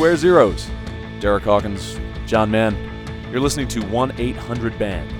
Square Zeros, Derek Hawkins, John Mann. You're listening to 1 800 Band.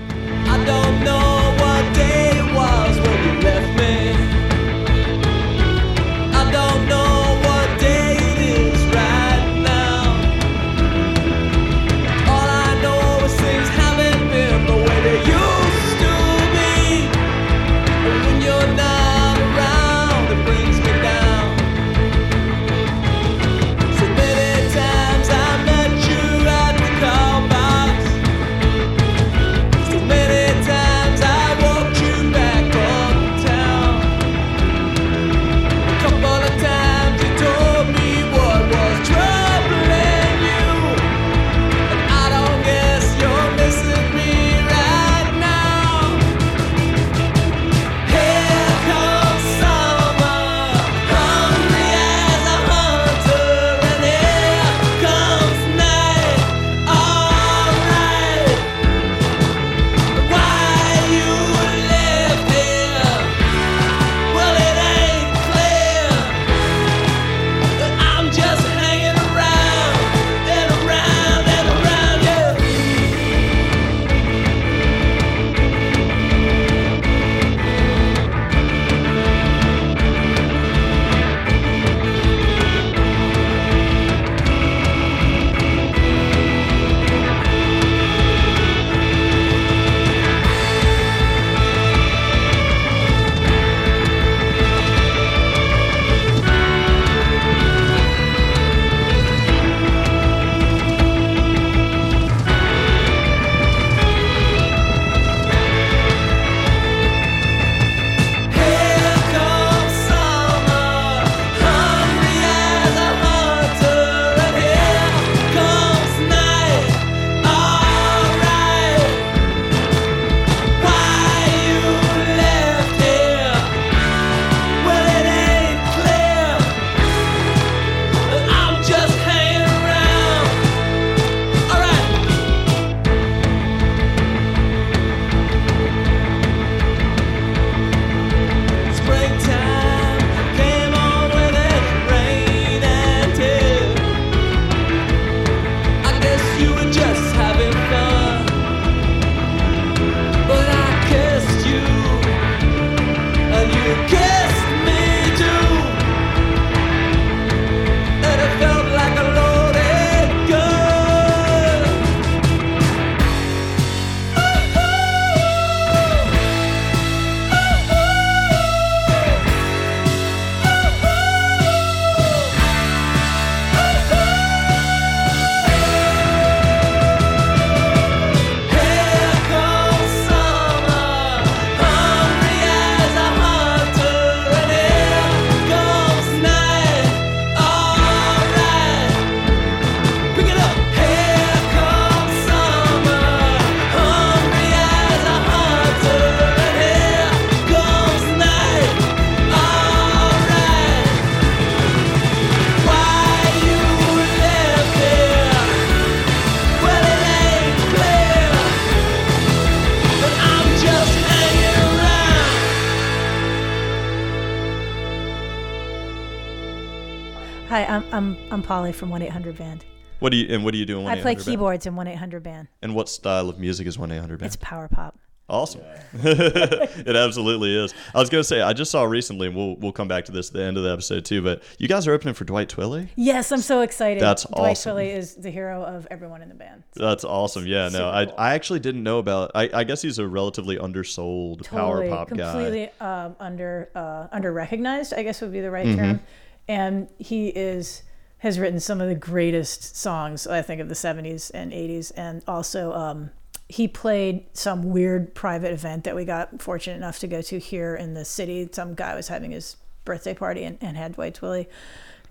Polly from One Eight Hundred Band. What do you and what do you do in one I play keyboards in One Eight Hundred Band. And what style of music is one eight hundred band? It's power pop. Awesome. it absolutely is. I was gonna say I just saw recently, and we'll we'll come back to this at the end of the episode too. But you guys are opening for Dwight Twilley. Yes, I'm so excited. That's Dwight awesome. Twilley is the hero of everyone in the band. That's awesome. Yeah, no, Super I, cool. I actually didn't know about. I, I guess he's a relatively undersold power Totally, pop guy. completely um, under uh, under recognized. I guess would be the Mm-hmm. right term. And he is has written some of the greatest songs I think of the 70s and 80s, and also um, he played some weird private event that we got fortunate enough to go to here in the city. Some guy was having his birthday party and, and had Dwight Twilley,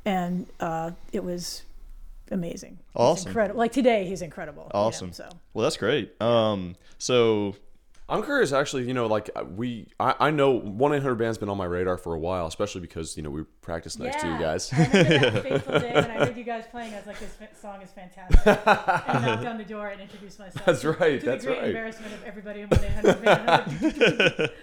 and uh, it was amazing. Awesome. incredible. Like today, he's incredible. you know, Awesome. so Well, that's great. Um, so I'm curious, actually. You know, like uh, we, I, I know one eight hundred band's been on my radar for a while, especially because you know we practice next to you guys. I remember that fateful day when I heard you guys playing. I was like, "This song is fantastic!" and knocked on the door and introduced myself. That's right, To that's the great right. embarrassment of everybody in 1-800 band.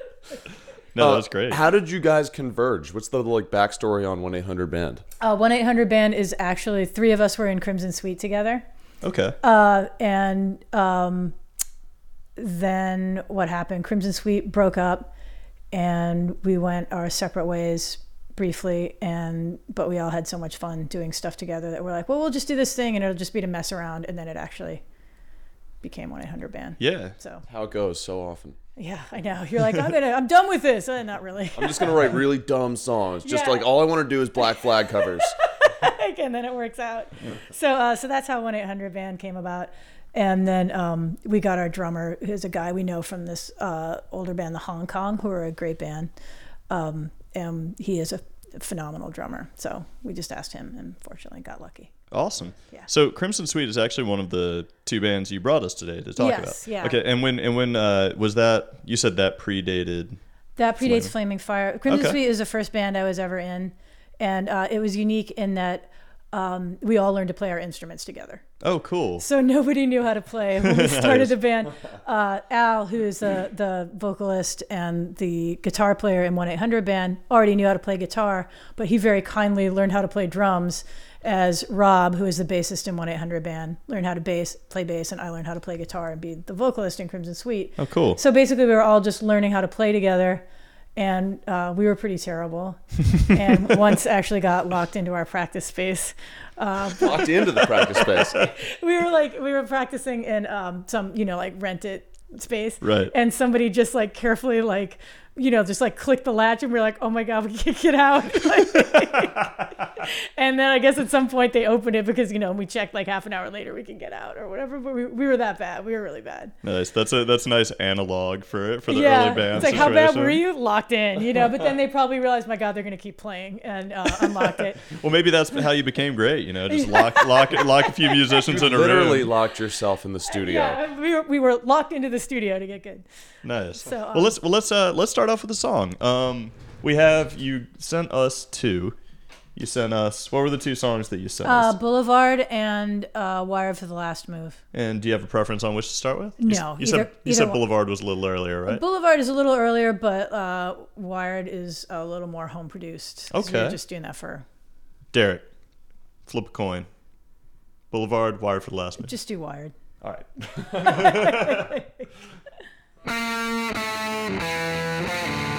No, Uh, that's great. How did you guys converge? What's the like backstory on one eight hundred band? Uh, One eight hundred band is actually three of us were in Crimson Sweet together. okay. Uh, and um, then what happened? Crimson Sweet broke up, and we went our separate ways briefly. And but we all had so much fun doing stuff together that we're like, well, we'll just do this thing, and it'll just be to mess around. And then it actually became one eight hundred band. yeah. So How it goes so often. yeah, I know. You're like, I'm gonna, I'm done with this. Uh, not really. I'm just gonna write really dumb songs. Just Yeah. like all I want to do is Black Flag covers. and then it works out. So uh, so that's how one eight hundred band came about. And then um, we got our drummer, who's a guy we know from this uh, older band, the Hong Kong, who are a great band. Um, and he is a phenomenal drummer. So we just asked him, and fortunately got lucky. Awesome. Yeah. So Crimson Sweet is actually one of the two bands you brought us today to talk Yes, about. yeah. Okay. And when and when uh, was that? You said that predated. That predates Flaming Fire. Crimson Okay. Suite is the first band I was ever in, and uh, it was unique in that um, we all learned to play our instruments together. Oh, cool. So nobody knew how to play when we started Nice. the band. Uh, Al, who is the the vocalist and the guitar player in One Eight Hundred Band, already knew how to play guitar, but he very kindly learned how to play drums. As Rob, who is the bassist in One Eight Hundred Band, learned how to bass, play bass, and I learned how to play guitar and be the vocalist in Crimson Sweet. Oh, cool. So basically, we were all just learning how to play together, and uh, we were pretty terrible. and once actually got locked into our practice space. Uh, Locked into the practice space. we were like we were practicing in um, some you know like rented space, Right. And somebody just like carefully like you know just like clicked the latch, and we are like, oh my god, we can't get out. and then I guess at some point they opened it because you know we checked like half an hour later we can get out or whatever. But we, we were that bad. We were really bad. Nice. That's a that's a nice analog for it for the yeah, early band. it's like how bad were you? Locked in, you know. But then they probably realized, my God, they're gonna keep playing and uh, unlocked it. Well, maybe that's how you became great. You know, just lock lock lock a few musicians in a room. Literally locked yourself in the studio. Yeah, we were, we were locked into the studio to get good. Nice. So, um, well, let's well let's uh let's start off with a song. Um, we have you sent us two. You sent us. What were the two songs that you sent Uh, us? Boulevard and uh, Wire for the Last Move. And do you have a preference on which to start with? You No, You said either- you either said one. Boulevard was a little earlier, right? Boulevard is a little earlier, but uh, Wired is a little more home produced. We Okay. were just doing that for Derek, flip a coin. Boulevard, Wired for the Last Minute. just do Wired. All right.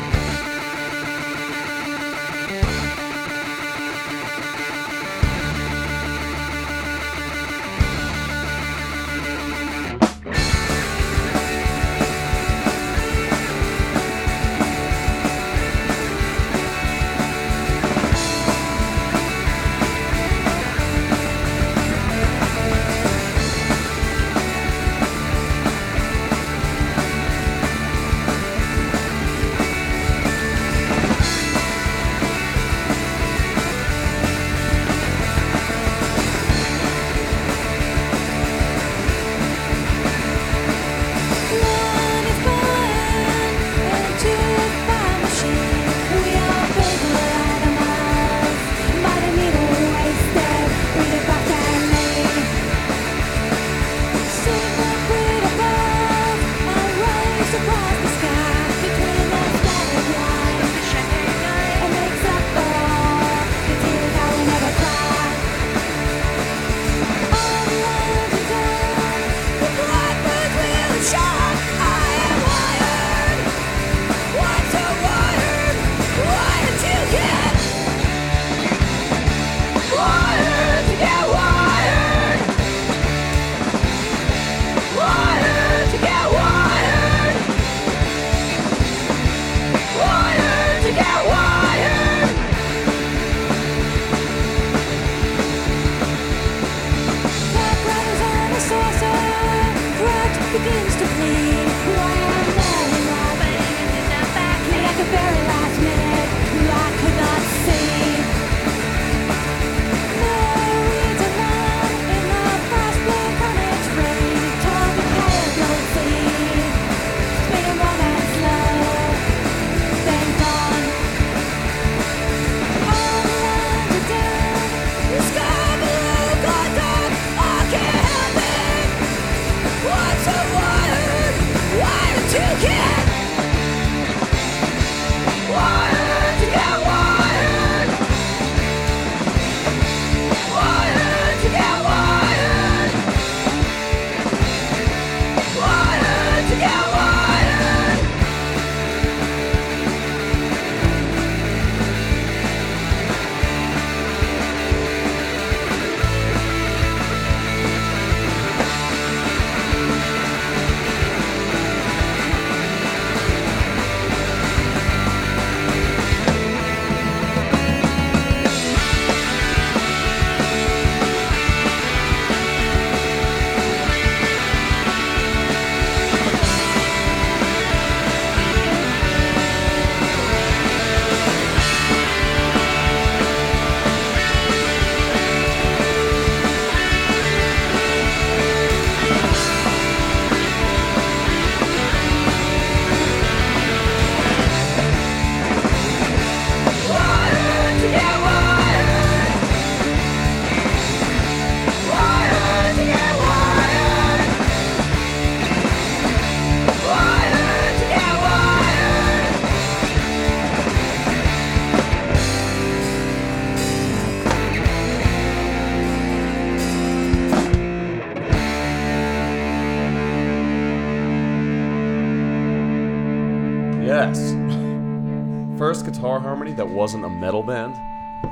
metal band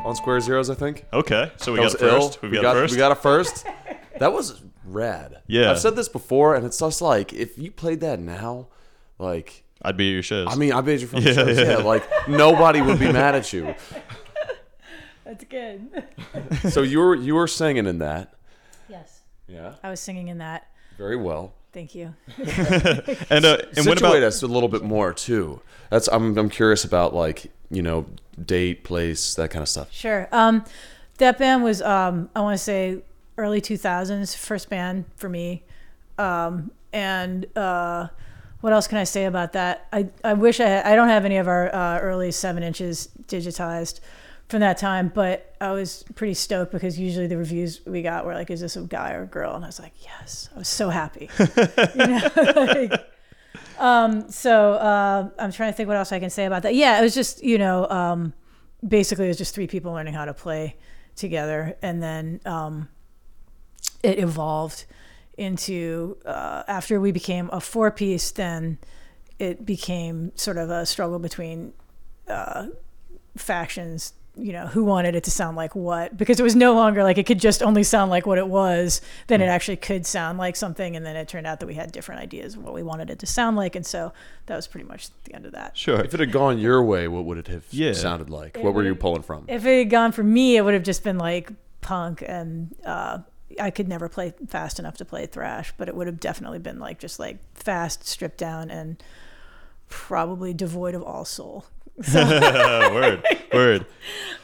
on Square Zeros. I think. Okay, so we That got a first. We've we got, got a first. we got a first. That was rad. Yeah. I've said this before, and it's just like if you played that now, like I'd be at your shows. I mean, I bet you from the Yeah, shows, yeah. yeah, like nobody would be mad at you. That's good. So you were you were singing in that, yes, yeah, I was singing in that. very well. Thank you. and uh, and what Situate about us a little bit more too. That's I'm I'm curious about like you know date, place, that kind of stuff. Sure. Um, that band was um, I want to say early 2000s, first band for me. Um, and uh, what else can I say about that? I, I wish I I don't have any of our uh, early seven inches digitized from that time, but I was pretty stoked because usually the reviews we got were like, "Is this a guy or a girl?" And I was like, "Yes!" I was so happy. you know, like, um, so uh, I'm trying to think what else I can say about that. Yeah, it was just you know, um, basically it was just three people learning how to play together, and then um, it evolved into uh, after we became a four piece, then it became sort of a struggle between uh, factions. You know, who wanted it to sound like what? Because it was no longer like it could just only sound like what it was. Then it actually could sound like something, and then it turned out that we had different ideas of what we wanted it to sound like, and so that was pretty much the end of that. sure? If it had gone your way, what would it have Yeah. sounded like? What were you pulling from? If it had gone for me, it would have just been like punk, and uh, I could never play fast enough to play thrash, but it would have definitely been like just like fast, stripped down, and probably devoid of all soul. word, word.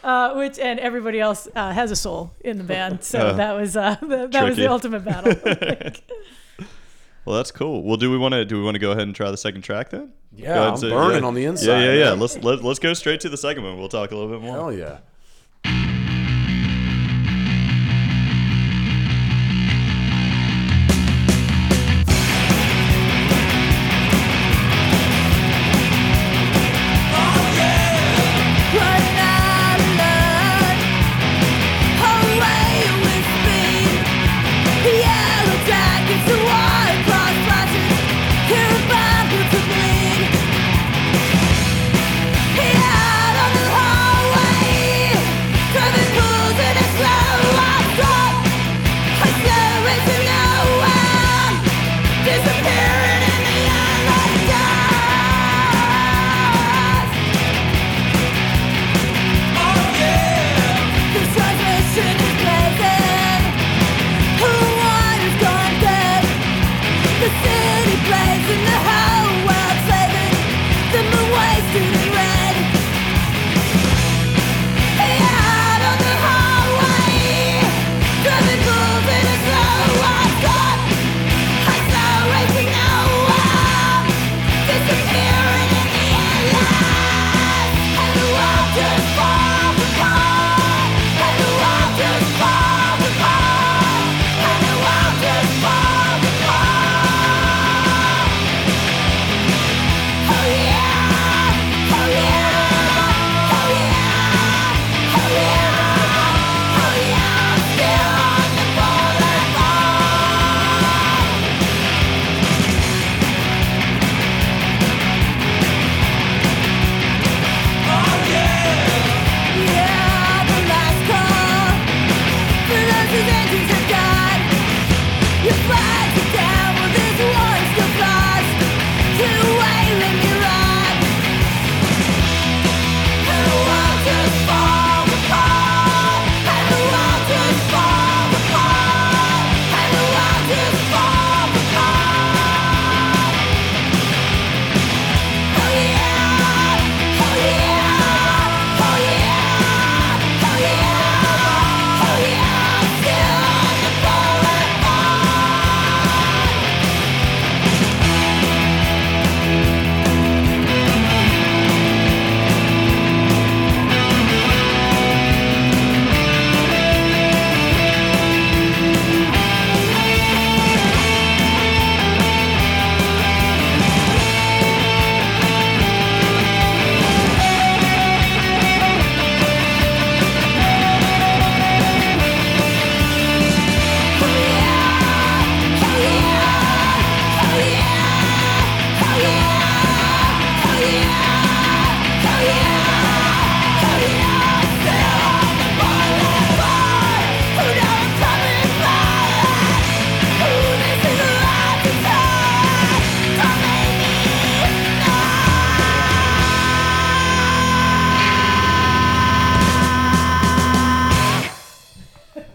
Uh, which and everybody else uh, has a soul in the band, so Uh, that was uh, that, that was the ultimate battle. Well, that's cool. Well, do we want to do we want to go ahead and try the second track then? Yeah, I'm and say- burning yeah. on the inside. yeah, yeah. man. Let's let, let's go straight to the second one. We'll talk a little bit more. Hell yeah.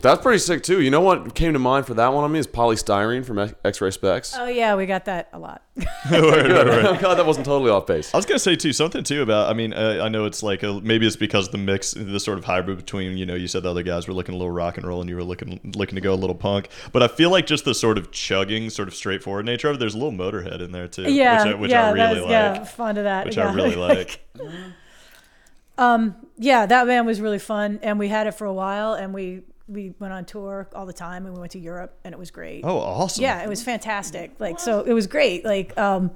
That's pretty sick too. You know what came to mind for that one on me is Poly Styrene from X- X-Ray Spex. Oh yeah, we got that a lot. Word, word, word. I'm glad that wasn't totally off base. I was gonna say too something too about. I mean, uh, I know it's like a, maybe it's because the mix, the sort of hybrid between you know you said the other guys were looking a little rock and roll and you were looking looking to go a little punk, but I feel like just the sort of chugging, sort of straightforward nature of it. There's a little Motorhead in there too, yeah, which I, which yeah, I really that was, like. yeah, fond of that. which yeah. I really like. um, yeah, that band was really fun, and we had it for a while, and we we went on tour all the time, and we went to Europe, and it was great. Oh, awesome! Yeah, it was fantastic. Like so, it was great. Like um,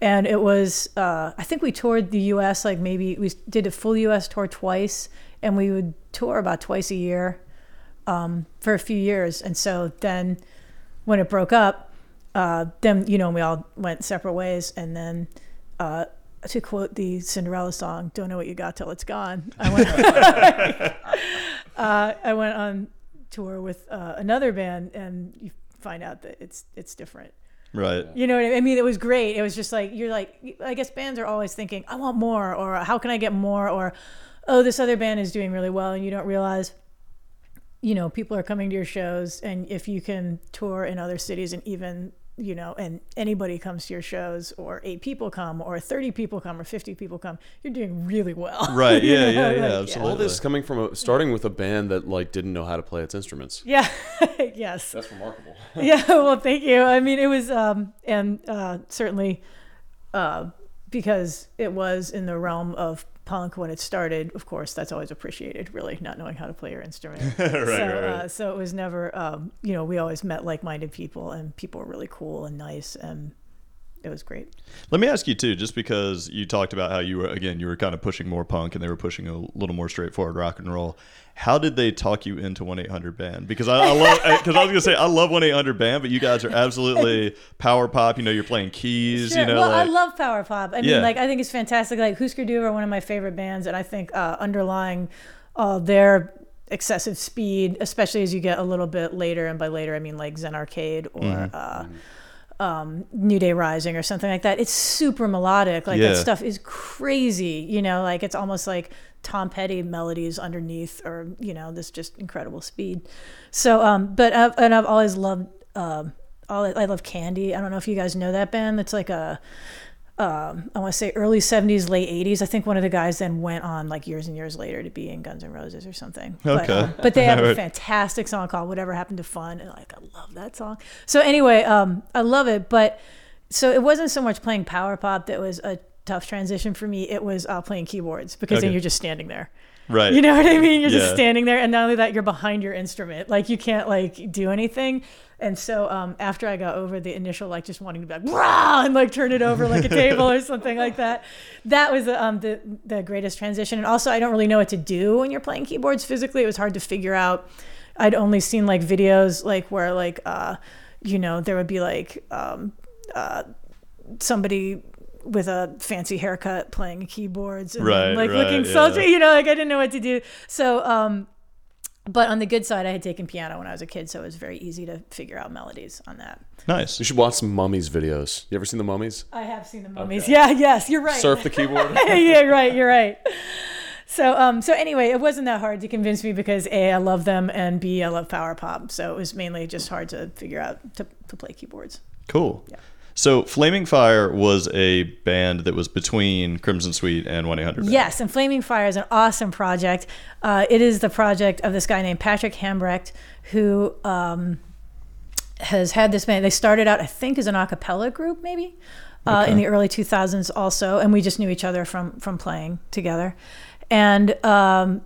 and it was uh, I think we toured the U.S. like maybe we did a full U.S. tour twice, and we would tour about twice a year um, for a few years. And so then when it broke up, uh, then you know we all went separate ways, and then. Uh, to quote the Cinderella song, "Don't know what you got till it's gone." I went, uh, I went on tour with uh, another band, and you find out that it's it's different. Right. You know what I mean? I mean, it was great. It was just like you're like I guess bands are always thinking, I want more, or how can I get more, or oh, this other band is doing really well, and you don't realize, you know, people are coming to your shows, and if you can tour in other cities and even you know, and anybody comes to your shows, or eight people come, or thirty people come, or fifty people come, you're doing really well. Right. You Yeah. Yeah. like, Yeah. All this coming from a, starting with a band that like didn't know how to play its instruments. Yeah. yes. That's remarkable. yeah well thank you i mean it was um and uh certainly uh because it was in the realm of punk when it started of course that's always appreciated really not knowing how to play your instrument right. so, right. Uh, so it was never um you know we always met like-minded people and people were really cool and nice and it was great Let me ask you too, just because you talked about how you were again, you were kind of pushing more punk and they were pushing a little more straightforward rock and roll. How did they talk you into one eight hundred band? Because I, I love because I was gonna say I love one eight hundred band, but you guys are absolutely power pop. You know, you're playing keys. Sure. You know, well, like I love power pop. I mean, Yeah. like I think it's fantastic. Like Husker Du are one of my favorite bands, and I think uh, underlying uh, their excessive speed, especially as you get a little bit later, and by later I mean like Zen Arcade or. Mm-hmm. Uh, um, New Day Rising or something like that. It's super melodic. Like Yeah. that stuff is crazy. You know, like it's almost like Tom Petty melodies underneath, or you know, this just incredible speed. So, um, but I've, and I've always loved. Um, all I love Candy. I don't know if you guys know that band. It's like a um, I want to say early 70s, late 80s. I think one of the guys then went on like years and years later to be in Guns N' Roses or something. But, Okay. um, but they have a fantastic song called Whatever Happened to Fun. And like, I love that song. So anyway, um, I love it. But so it wasn't so much playing power pop that was a tough transition for me. It was uh, playing keyboards because then you're just standing there. Right. You know what I mean? You're Yeah. just standing there, and not only that, you're behind your instrument. Like you can't like do anything. And so um, after I got over the initial like just wanting to be like Rah! and like turn it over like a table or something like that, that was um, the the greatest transition. And also, I don't really know what to do when you're playing keyboards physically. It was hard to figure out. I'd only seen like videos like where like uh, you know there would be like um, uh, somebody with a fancy haircut playing keyboards and Right, like right, looking yeah. sultry you know like i didn't know what to do so um but on the good side i had taken piano when i was a kid so it was very easy to figure out melodies on that Nice. You should watch some Mummies videos. You ever seen the Mummies? i have seen the mummies yeah yes you're right Surf the keyboard. yeah right you're right so um so anyway it wasn't that hard to convince me because a i love them and b i love power pop so it was mainly just hard to figure out to, to play keyboards Cool. Yeah. So Flaming Fire was a band that was between Crimson Sweet and one eight hundred. Yes, and Flaming Fire is an awesome project. Uh, it is the project of this guy named Patrick Hambrecht, who um, has had this band. They started out, I think, as an a cappella group, maybe uh, in the early 2000s, also, and we just knew each other from from playing together. And um,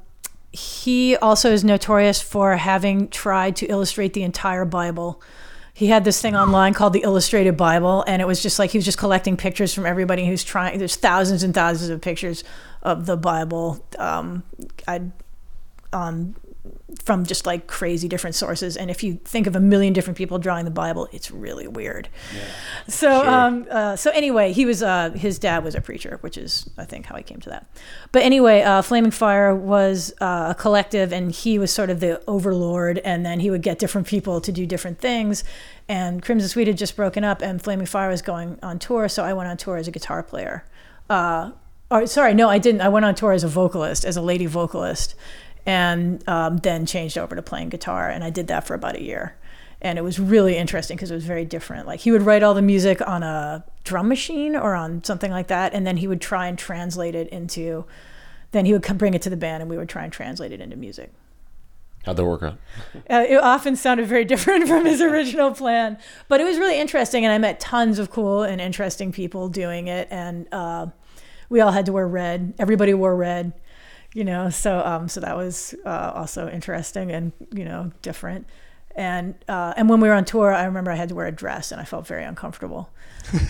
he also is notorious for having tried to illustrate the entire Bible. He had this thing online called the Illustrated Bible, and it was just like he was just collecting pictures from everybody who's trying. There's thousands and thousands of pictures of the Bible. Um, um, from just like crazy different sources. And if you think of a million different people drawing the Bible, it's really weird. So, Sure. um, uh, so anyway, he was uh, his dad was a preacher, which is I think how he came to that. But anyway, uh, Flaming Fire was uh, a collective, and he was sort of the overlord. And then he would get different people to do different things. And Crimson Sweet had just broken up, and Flaming Fire was going on tour, so I went on tour as a guitar player. Uh, or sorry, no, I didn't. I went on tour as a vocalist, as a lady vocalist. And um, then changed over to playing guitar. And I did that for about a year. And it was really interesting because it was very different. Like he would write all the music on a drum machine or on something like that, and then he would try and translate it into. Then he would come bring it to the band, and we would try and translate it into music. How'd that work out? Uh, it often sounded very different from his original plan, but it was really interesting, and I met tons of cool and interesting people doing it, and uh, we all had to wear red. Everybody wore red, you know. So, um, so that was uh, also interesting and you know different. And uh, and when we were on tour, I remember I had to wear a dress, and I felt very uncomfortable.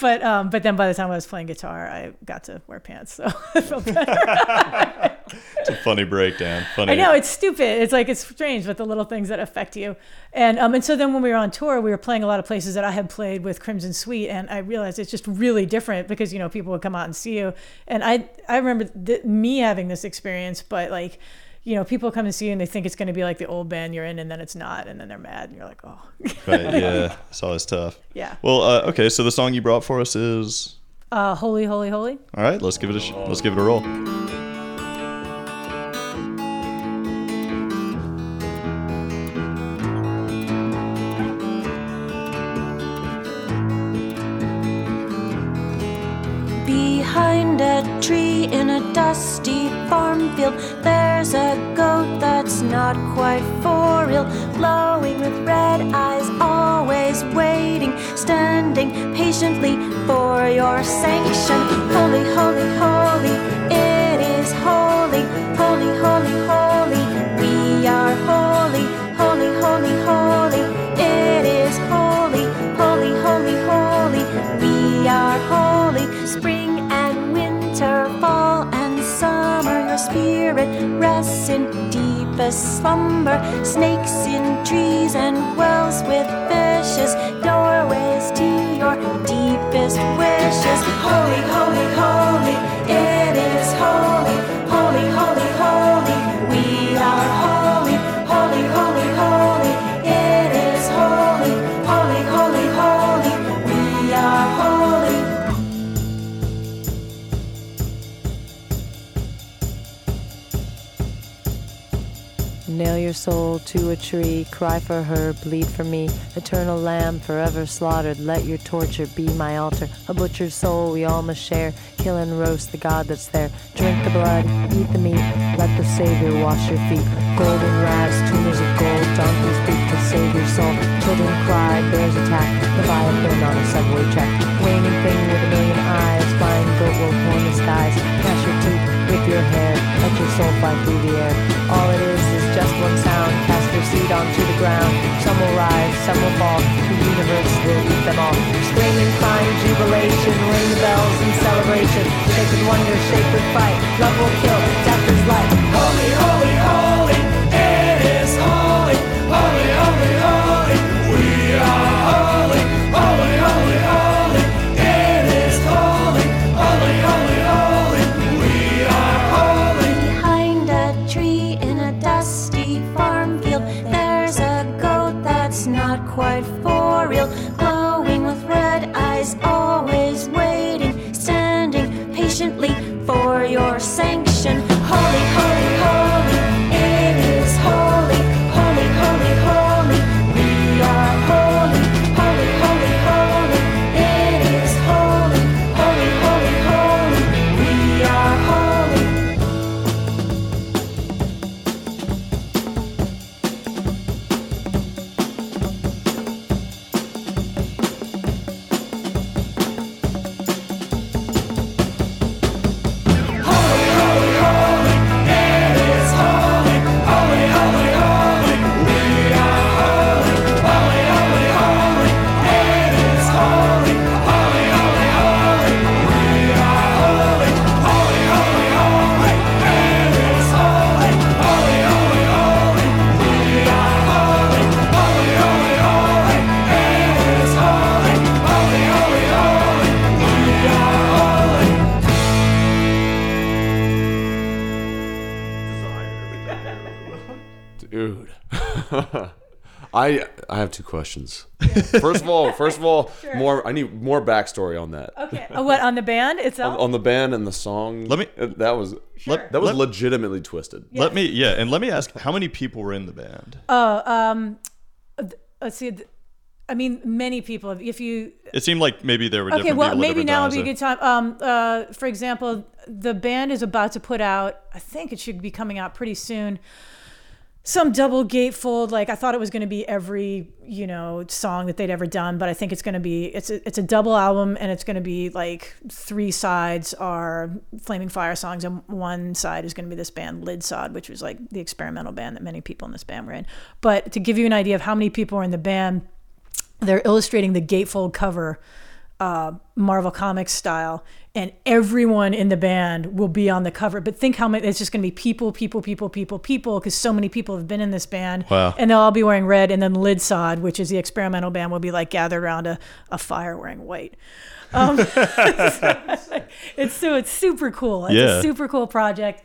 but um, but then by the time I was playing guitar, I got to wear pants, so I felt better. It's a funny breakdown. Funny. I know it's stupid. It's like it's strange, but the little things that affect you. And um, and so then when we were on tour, we were playing a lot of places that I had played with Crimson Sweet, and I realized it's just really different because you know people would come out and see you, and I I remember th- me having this experience, but like. You know, people come to see you and they think it's going to be like the old band you're in, and then it's not, and then they're mad, and you're like, oh, Right, yeah, it's always tough. yeah. Well, uh, okay, so the song you brought for us is. Uh, holy, holy, holy. All right, let's give it a sh- let's give it a roll. In a dusty farm field, there's a goat that's not quite for real. Glowing with red eyes, always waiting, standing patiently for your sanction. Holy, holy, holy, it is holy, holy, holy, holy. We are holy, holy, holy, holy. Spirit rests in deepest slumber. Snakes in trees and wells with fishes. Doorways to your deepest wishes. Holy, holy, holy. Your soul to a tree, cry for her, bleed for me. Eternal lamb, forever slaughtered, let your torture be my altar. A butcher's soul we all must share, kill and roast the God that's there. Drink the blood, eat the meat, let the Savior wash your feet. Golden rags, tumors of gold, donkeys beat to save your soul. Children cry, bears attack, Leviathan on a subway track. Winging thing with a million eyes, flying goat will horn the skies. Gnash your teeth, rip your hair, let your soul fly through the air. All it is just one sound. Cast your seed onto the ground. Some will rise, some will fall. The universe will eat them all. Screaming, crying, jubilation. Ring the bells in celebration. Sacred wonder, sacred fight. Love will kill, death is life. Holy, holy, I I have two questions. First of all, first of all, more I need more backstory on that. Okay. Oh, what on the band itself? On, on the band and the song. Let me- uh, That was Let- that was let- legitimately twisted. Let me yeah, and let me ask how many people were in the band? Oh, um, th- let's see. th- I mean, many people. If you It seemed like maybe there were okay, different well, people at maybe different now would times, be a good time. Um, uh, for example, the band is about to put out. I think it should be coming out pretty soon. Some double gatefold. Like I thought it was going to be every you know song that they'd ever done, but I think it's going to be it's a, it's a double album and it's going to be like three sides are Flaming Fire songs and one side is going to be this band Lidsod, which was like the experimental band that many people in this band were in. But to give you an idea of how many people are in the band, they're illustrating the gatefold cover uh, Marvel Comics style, and everyone in the band will be on the cover. But think how many, it's just going to be people, people, people, people, people, because so many people have been in this band. Wow. And they'll all be wearing red, and then Lidsod, which is the experimental band, will be like gathered around a, a fire wearing white. Um, it's so it's super cool. It's Yeah. a super cool project.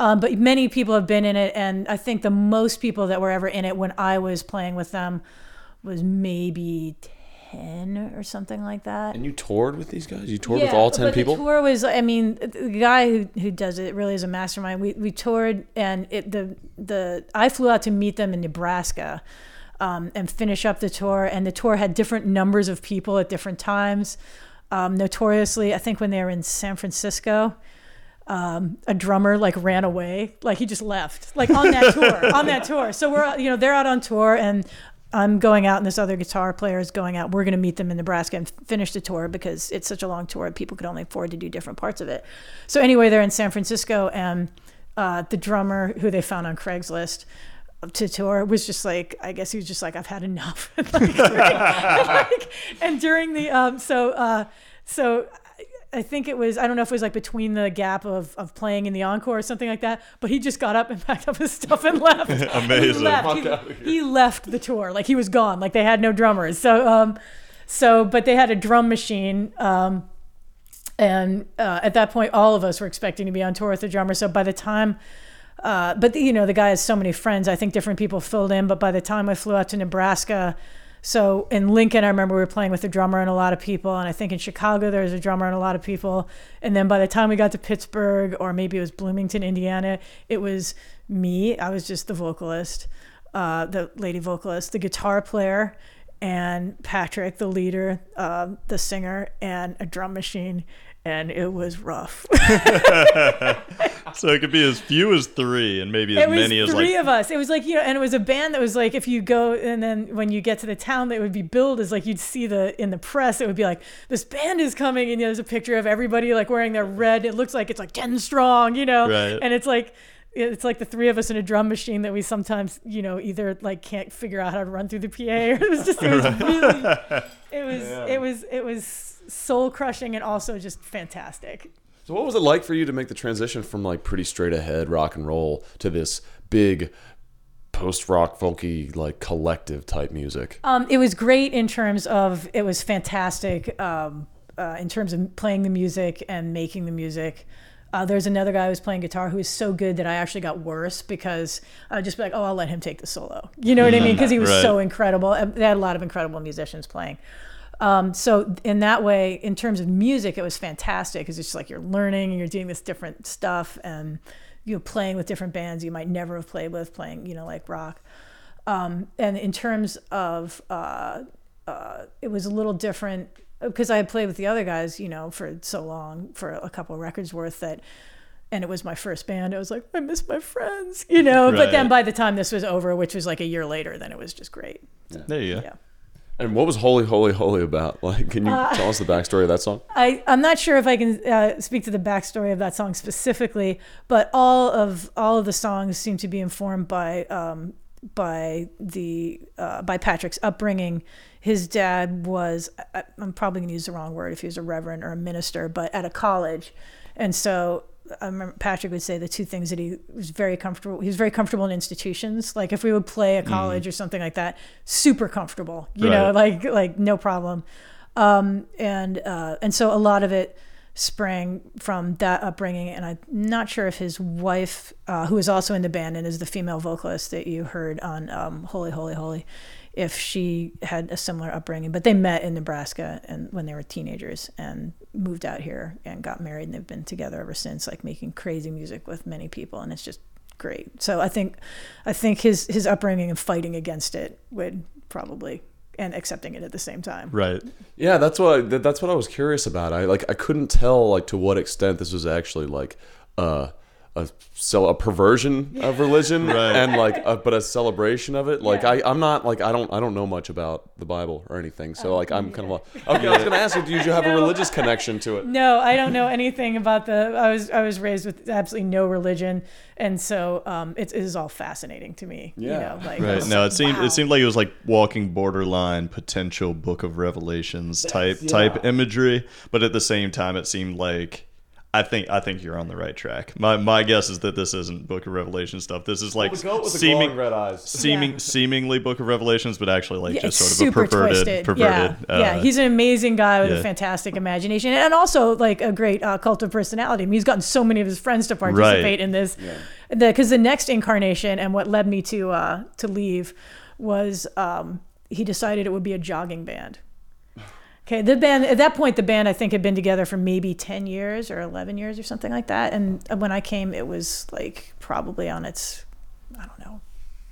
Um, but many people have been in it, and I think the most people that were ever in it when I was playing with them was maybe ten or something like that. And you toured with these guys? You toured with all ten people? The tour was, I mean, the guy who, who does it really is a mastermind. We, we toured, and it the the I flew out to meet them in Nebraska, um, and finish up the tour. And the tour had different numbers of people at different times. Um, notoriously, I think when they were in San Francisco, um, a drummer like ran away, like he just left, like on that tour, on that tour. So we're, you know, they're out on tour, and I'm going out, and this other guitar player is going out. We're going to meet them in Nebraska and finish the tour because it's such a long tour. People could only afford to do different parts of it. So anyway, they're in San Francisco, and uh, the drummer who they found on Craigslist to tour was just like I guess he was just like I've had enough. like, like, and during the um, so uh, so I think it was I don't know if it was like between the gap of, of playing in the encore or something like that, but he just got up and packed up his stuff and left. Amazing. He left. He, he left the tour like he was gone. Like they had no drummers. So um, so but they had a drum machine. Um, and uh, at that point, all of us were expecting to be on tour with the drummer. So by the time, uh, but you know, the guy has so many friends. I think different people filled in. But by the time I flew out to Nebraska, so in Lincoln, I remember we were playing with a drummer and a lot of people. And I think in Chicago, there was a drummer and a lot of people. And then by the time we got to Pittsburgh, or maybe it was Bloomington, Indiana, it was me. I was just the vocalist, uh, the lady vocalist, the guitar player, and Patrick, the leader, uh, the singer, and a drum machine. And it was rough. So it could be as few as three, and maybe as it was many as three like. of us. It was like you know, and it was a band that was like if you go and then when you get to the town, that would be billed as like you'd see the in the press. It would be like this band is coming, and you know, there's a picture of everybody like wearing their red. It looks like it's like ten strong, you know, Right. and it's like. It's like the three of us in a drum machine that we sometimes, you know, either like can't figure out how to run through the PA, or it was just, it was really, it was, it was, it was soul crushing and also just fantastic. So what was it like for you to make the transition from like pretty straight ahead rock and roll to this big post rock funky like collective type music? Um, it was great in terms of it was fantastic um, uh, in terms of playing the music and making the music. Uh, there's another guy who was playing guitar who was so good that I actually got worse because I'd just be like, oh, I'll let him take the solo. You know what I mean? Because he was Right. so incredible. Uh, They had a lot of incredible musicians playing. Um, so in that way, in terms of music, it was fantastic because it's just like you're learning and you're doing this different stuff and you're playing with different bands you might never have played with, playing you know like rock. Um, and in terms of uh, uh, it was a little different because I had played with the other guys, you know, for so long, for a couple of records worth that, and it was my first band. I was like, I miss my friends, you know. But then by the time this was over, which was like a year later, then it was just great. There you go. Yeah. And what was Holy Holy Holy about? Like, can you Uh, tell us the backstory of that song? I, I'm not sure if I can uh, speak to the backstory of that song specifically, but all of all of the songs seem to be informed by um, by the uh, by Patrick's upbringing. His dad was I, I'm probably going to use the wrong word if he was a reverend or a minister, but at a college, and so Patrick would say the two things that he was very comfortable. He was very comfortable in institutions. Like if we would play a college or something like that, super comfortable. You know, like like no problem. Um, and uh, and so a lot of it sprang from that upbringing, and I'm not sure if his wife, uh, who is also in the band and is the female vocalist that you heard on um, "Holy, Holy, Holy," if she had a similar upbringing. But they met in Nebraska and when they were teenagers and moved out here and got married, and they've been together ever since, like making crazy music with many people, and it's just great. So I think, I think his his upbringing and fighting against it would probably and accepting it at the same time. Right. Yeah, that's what I, that- that's what I was curious about. I like I couldn't tell like to what extent this was actually like uh, a so a perversion of religion Right. and like a, but a celebration of it. Like I I'm not like I don't I don't know much about the Bible or anything. So like I'm kind of like okay. I was gonna ask you, do you have a religious connection to it? No, I don't know anything about the. I was I was raised with absolutely no religion, and so um, it, it is all fascinating to me. Yeah. You know, like Right. it's No, it seemed wow. it seemed like it was like walking borderline potential Book of Revelations type yeah. type imagery, but at the same time, it seemed like. I think I think you're on the right track. My my guess is that this isn't Book of Revelation stuff. This is like the goat with the seeming glowing red eyes. seeming Yeah. seemingly Book of Revelations, but actually like Yeah, just sort of a perverted twisted. perverted. yeah, uh, yeah, he's an amazing guy with yeah. a fantastic imagination, and also like a great uh, cult of personality. I mean, he's gotten so many of his friends to participate in this. Because the, next incarnation and what led me to uh, to leave was um, he decided it would be a jogging band. Okay, the band at that point, the band I think had been together for maybe ten years or eleven years or something like that. And when I came, it was like probably on its, I don't know,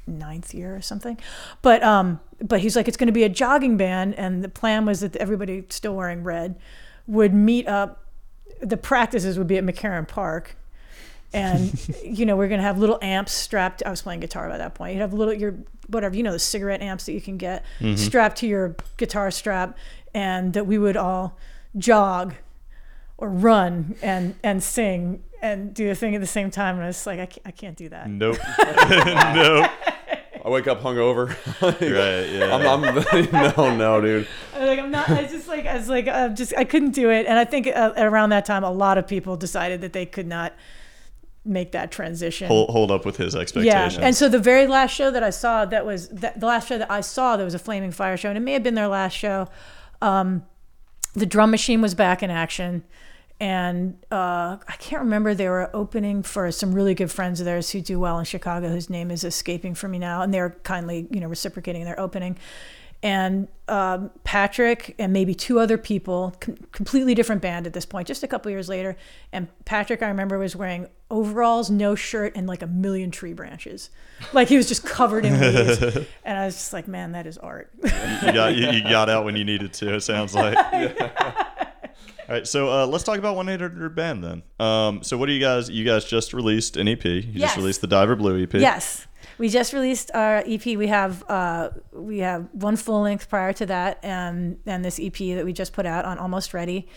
ninth year or something. But um, but he's like, it's going to be a jogging band, and the plan was that everybody still wearing red would meet up. The practices would be at McCarren Park, and you know we're gonna have little amps strapped. I was playing guitar by that point. You'd have little your whatever you know the cigarette amps that you can get strapped to your guitar strap, and that we would all jog or run and and sing and do a thing at the same time. And I was like, I can't, I can't do that. Nope. nope. I wake up hungover. Like, Right. Yeah. I'm, I'm no no dude. I was like I'm not. I just like I was like I just I couldn't do it. And I think uh, around that time, a lot of people decided that they could not make that transition. hold, hold up with his expectations. Yeah, expectations. and so the very last show that I saw, that was that, the last show that I saw, that was a Flaming Fire show, and it may have been their last show. Um, the drum machine was back in action, and uh, I can't remember they were opening for some really good friends of theirs who do well in Chicago, whose name is escaping from me now, and they're kindly, you know, reciprocating their opening. And um, Patrick and maybe two other people, com- completely different band at this point, just a couple years later. And Patrick, I remember, was wearing overalls, no shirt, and like a million tree branches. Like he was just covered in leaves. And I was just like, man, that is art. you got you, you got out when you needed to. It sounds like. All right, so uh, let's talk about one eight hundred band then. Um, so what do you guys? You guys just released an EP. You Yes. just released the Diver Blue EP. Yes. We just released our EP. We have uh, we have one full length prior to that, and and this EP that we just put out on Almost Ready,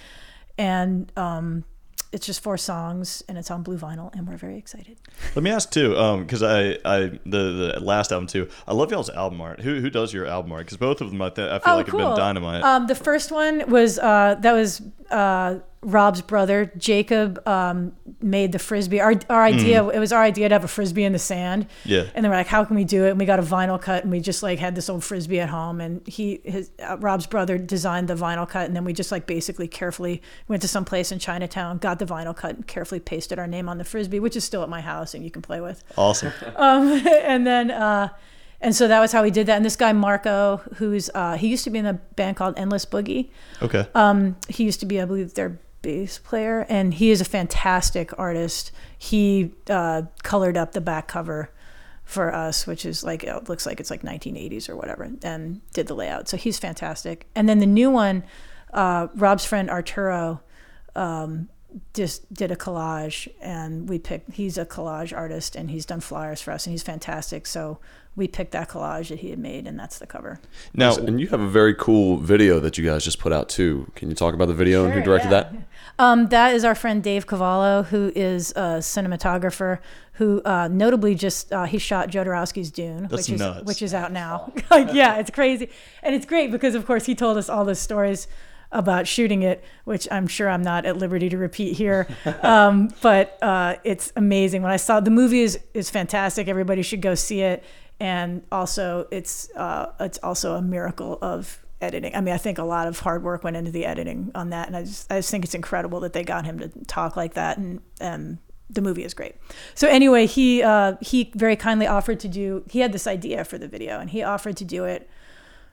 and um, it's just four songs, and it's on blue vinyl, and we're very excited. Let me ask too, because I, I the, the last album too. I love y'all's album art. Who who does your album art? Because both of them, I, th- I feel like have been dynamite. Um, the first one was uh, that was uh, Rob's brother Jacob um, made the frisbee. Our our idea it was our idea to have a frisbee in the sand. Mm. Yeah. And then we're like, how can we do it? And we got a vinyl cut, and we just like had this old frisbee at home. And he his uh, Rob's brother designed the vinyl cut, and then we just like basically carefully went to some place in Chinatown, got the vinyl cut, and carefully pasted our name on the frisbee, which is still at my house, and you can play with. awesome. Um, and then uh, and so that was how we did that. And this guy Marco, who's uh, he used to be in a band called Endless Boogie. Okay. Um, he used to be, I believe, their bass player, and he is a fantastic artist. He uh, colored up the back cover for us, which is like it looks like it's like 1980s or whatever, and did the layout. So he's fantastic. And then the new one, uh, Rob's friend Arturo. Um, just did a collage and we picked he's a collage artist and he's done flyers for us and he's fantastic. So we picked that collage that he had made and that's the cover. Now, and you have a very cool video that you guys just put out too. Can you talk about the video and who directed that? Um, that is our friend Dave Cavallo, who is a cinematographer who uh, notably just uh, he shot Jodorowsky's Dune, That's which is which is out now. like, yeah, it's crazy, and it's great because of course he told us all the stories about shooting it, which I'm sure I'm not at liberty to repeat here. um, but uh, it's amazing. When I saw the movie is is fantastic. Everybody should go see it, and also it's uh, it's also a miracle of editing. I mean, I think a lot of hard work went into the editing on that, and I just I just think it's incredible that they got him to talk like that, and um, the movie is great. So anyway, he uh, he very kindly offered to do. He had this idea for the video, and he offered to do it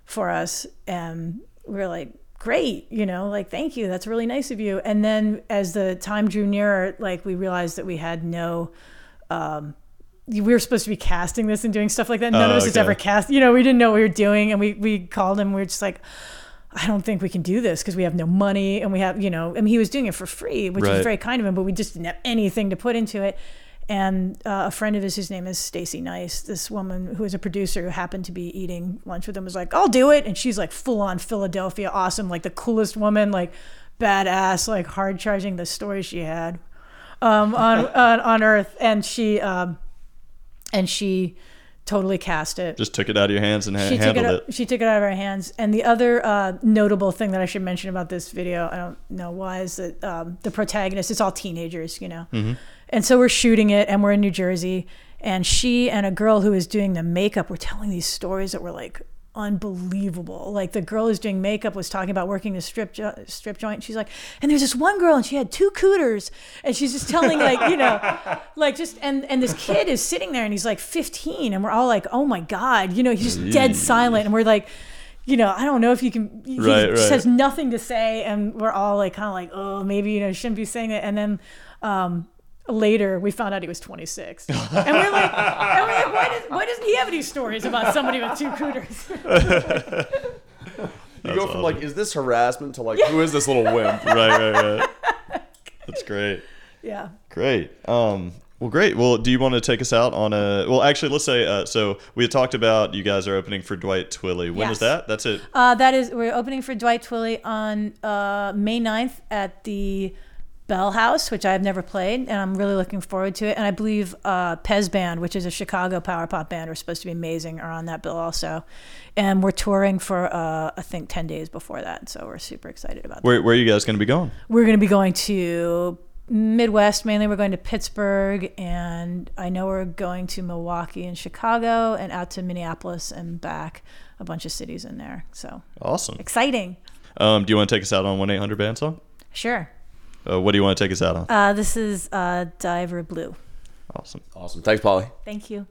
for us, and we were like. Great, you know, like thank you. That's really nice of you. And then as the time drew nearer, like we realized that we had no um, we were supposed to be casting this and doing stuff like that. None Oh, of us has ever cast. You know, we didn't know what we were doing, and we we called him. We were just like, I don't think we can do this because we have no money, and we have you know. I mean, he was doing it for free, which Right. was very kind of him, but we just didn't have anything to put into it. And uh, a friend of his, whose name is Stacy Nice, this woman who is a producer who happened to be eating lunch with him, was like, "I'll do it," and she's like full on Philadelphia, awesome, like the coolest woman, like badass, like hard charging. The story she had um, on, on on Earth, and she um, and she totally cast it. Just took it out of your hands and ha- she took it, handled out, it. she took it out of our hands. And the other uh, notable thing that I should mention about this video, I don't know why, is that um, the protagonist, it's all teenagers, you know. Mm-hmm. And so we're shooting it, and we're in New Jersey, and she and a girl who is doing the makeup were telling these stories that were like unbelievable. Like the girl who's doing makeup was talking about working the strip jo- strip joint. She's like, and there's this one girl, and she had two cooters, and she's just telling like you know, like just and and this kid is sitting there, and he's like 15, and we're all like, oh my god, you know, he's just dead silent, and we're like. You know, I don't know if you can. He Right, just right. has nothing to say, and we're all like, kind of like, oh, maybe you know, shouldn't be saying it. And then, um, later we found out he was 26 and we're like, and we're like why, does, why doesn't he have any stories about somebody with two cooters You go from like, is this harassment to like, who is this little wimp? right, right, right. That's great. yeah Great. Um, well, great. Well, do you want to take us out on a? Well, actually, let's say. Uh, so we had talked about you guys are opening for Dwight Twilley. When is Yes. that? That's it. uh, that is we're opening for dwight twilley on uh, may 9th at the bell house which i've never played and i'm really looking forward to it and i believe uh, pez band which is a chicago power pop band are supposed to be amazing are on that bill also and we're touring for uh, i think 10 days before that so we're super excited about that Where, where are you guys going to be going? we're going to be going to Midwest mainly. We're going to Pittsburgh, and I know we're going to Milwaukee and Chicago, and out to Minneapolis and back. A bunch of cities in there. So Awesome. exciting. Um, do you want to take us out on one eight hundred band song? Sure. Uh, what do you want to take us out on? Uh, this is uh, Diver Blue. Awesome. Awesome. Thanks, Polly. Thank you.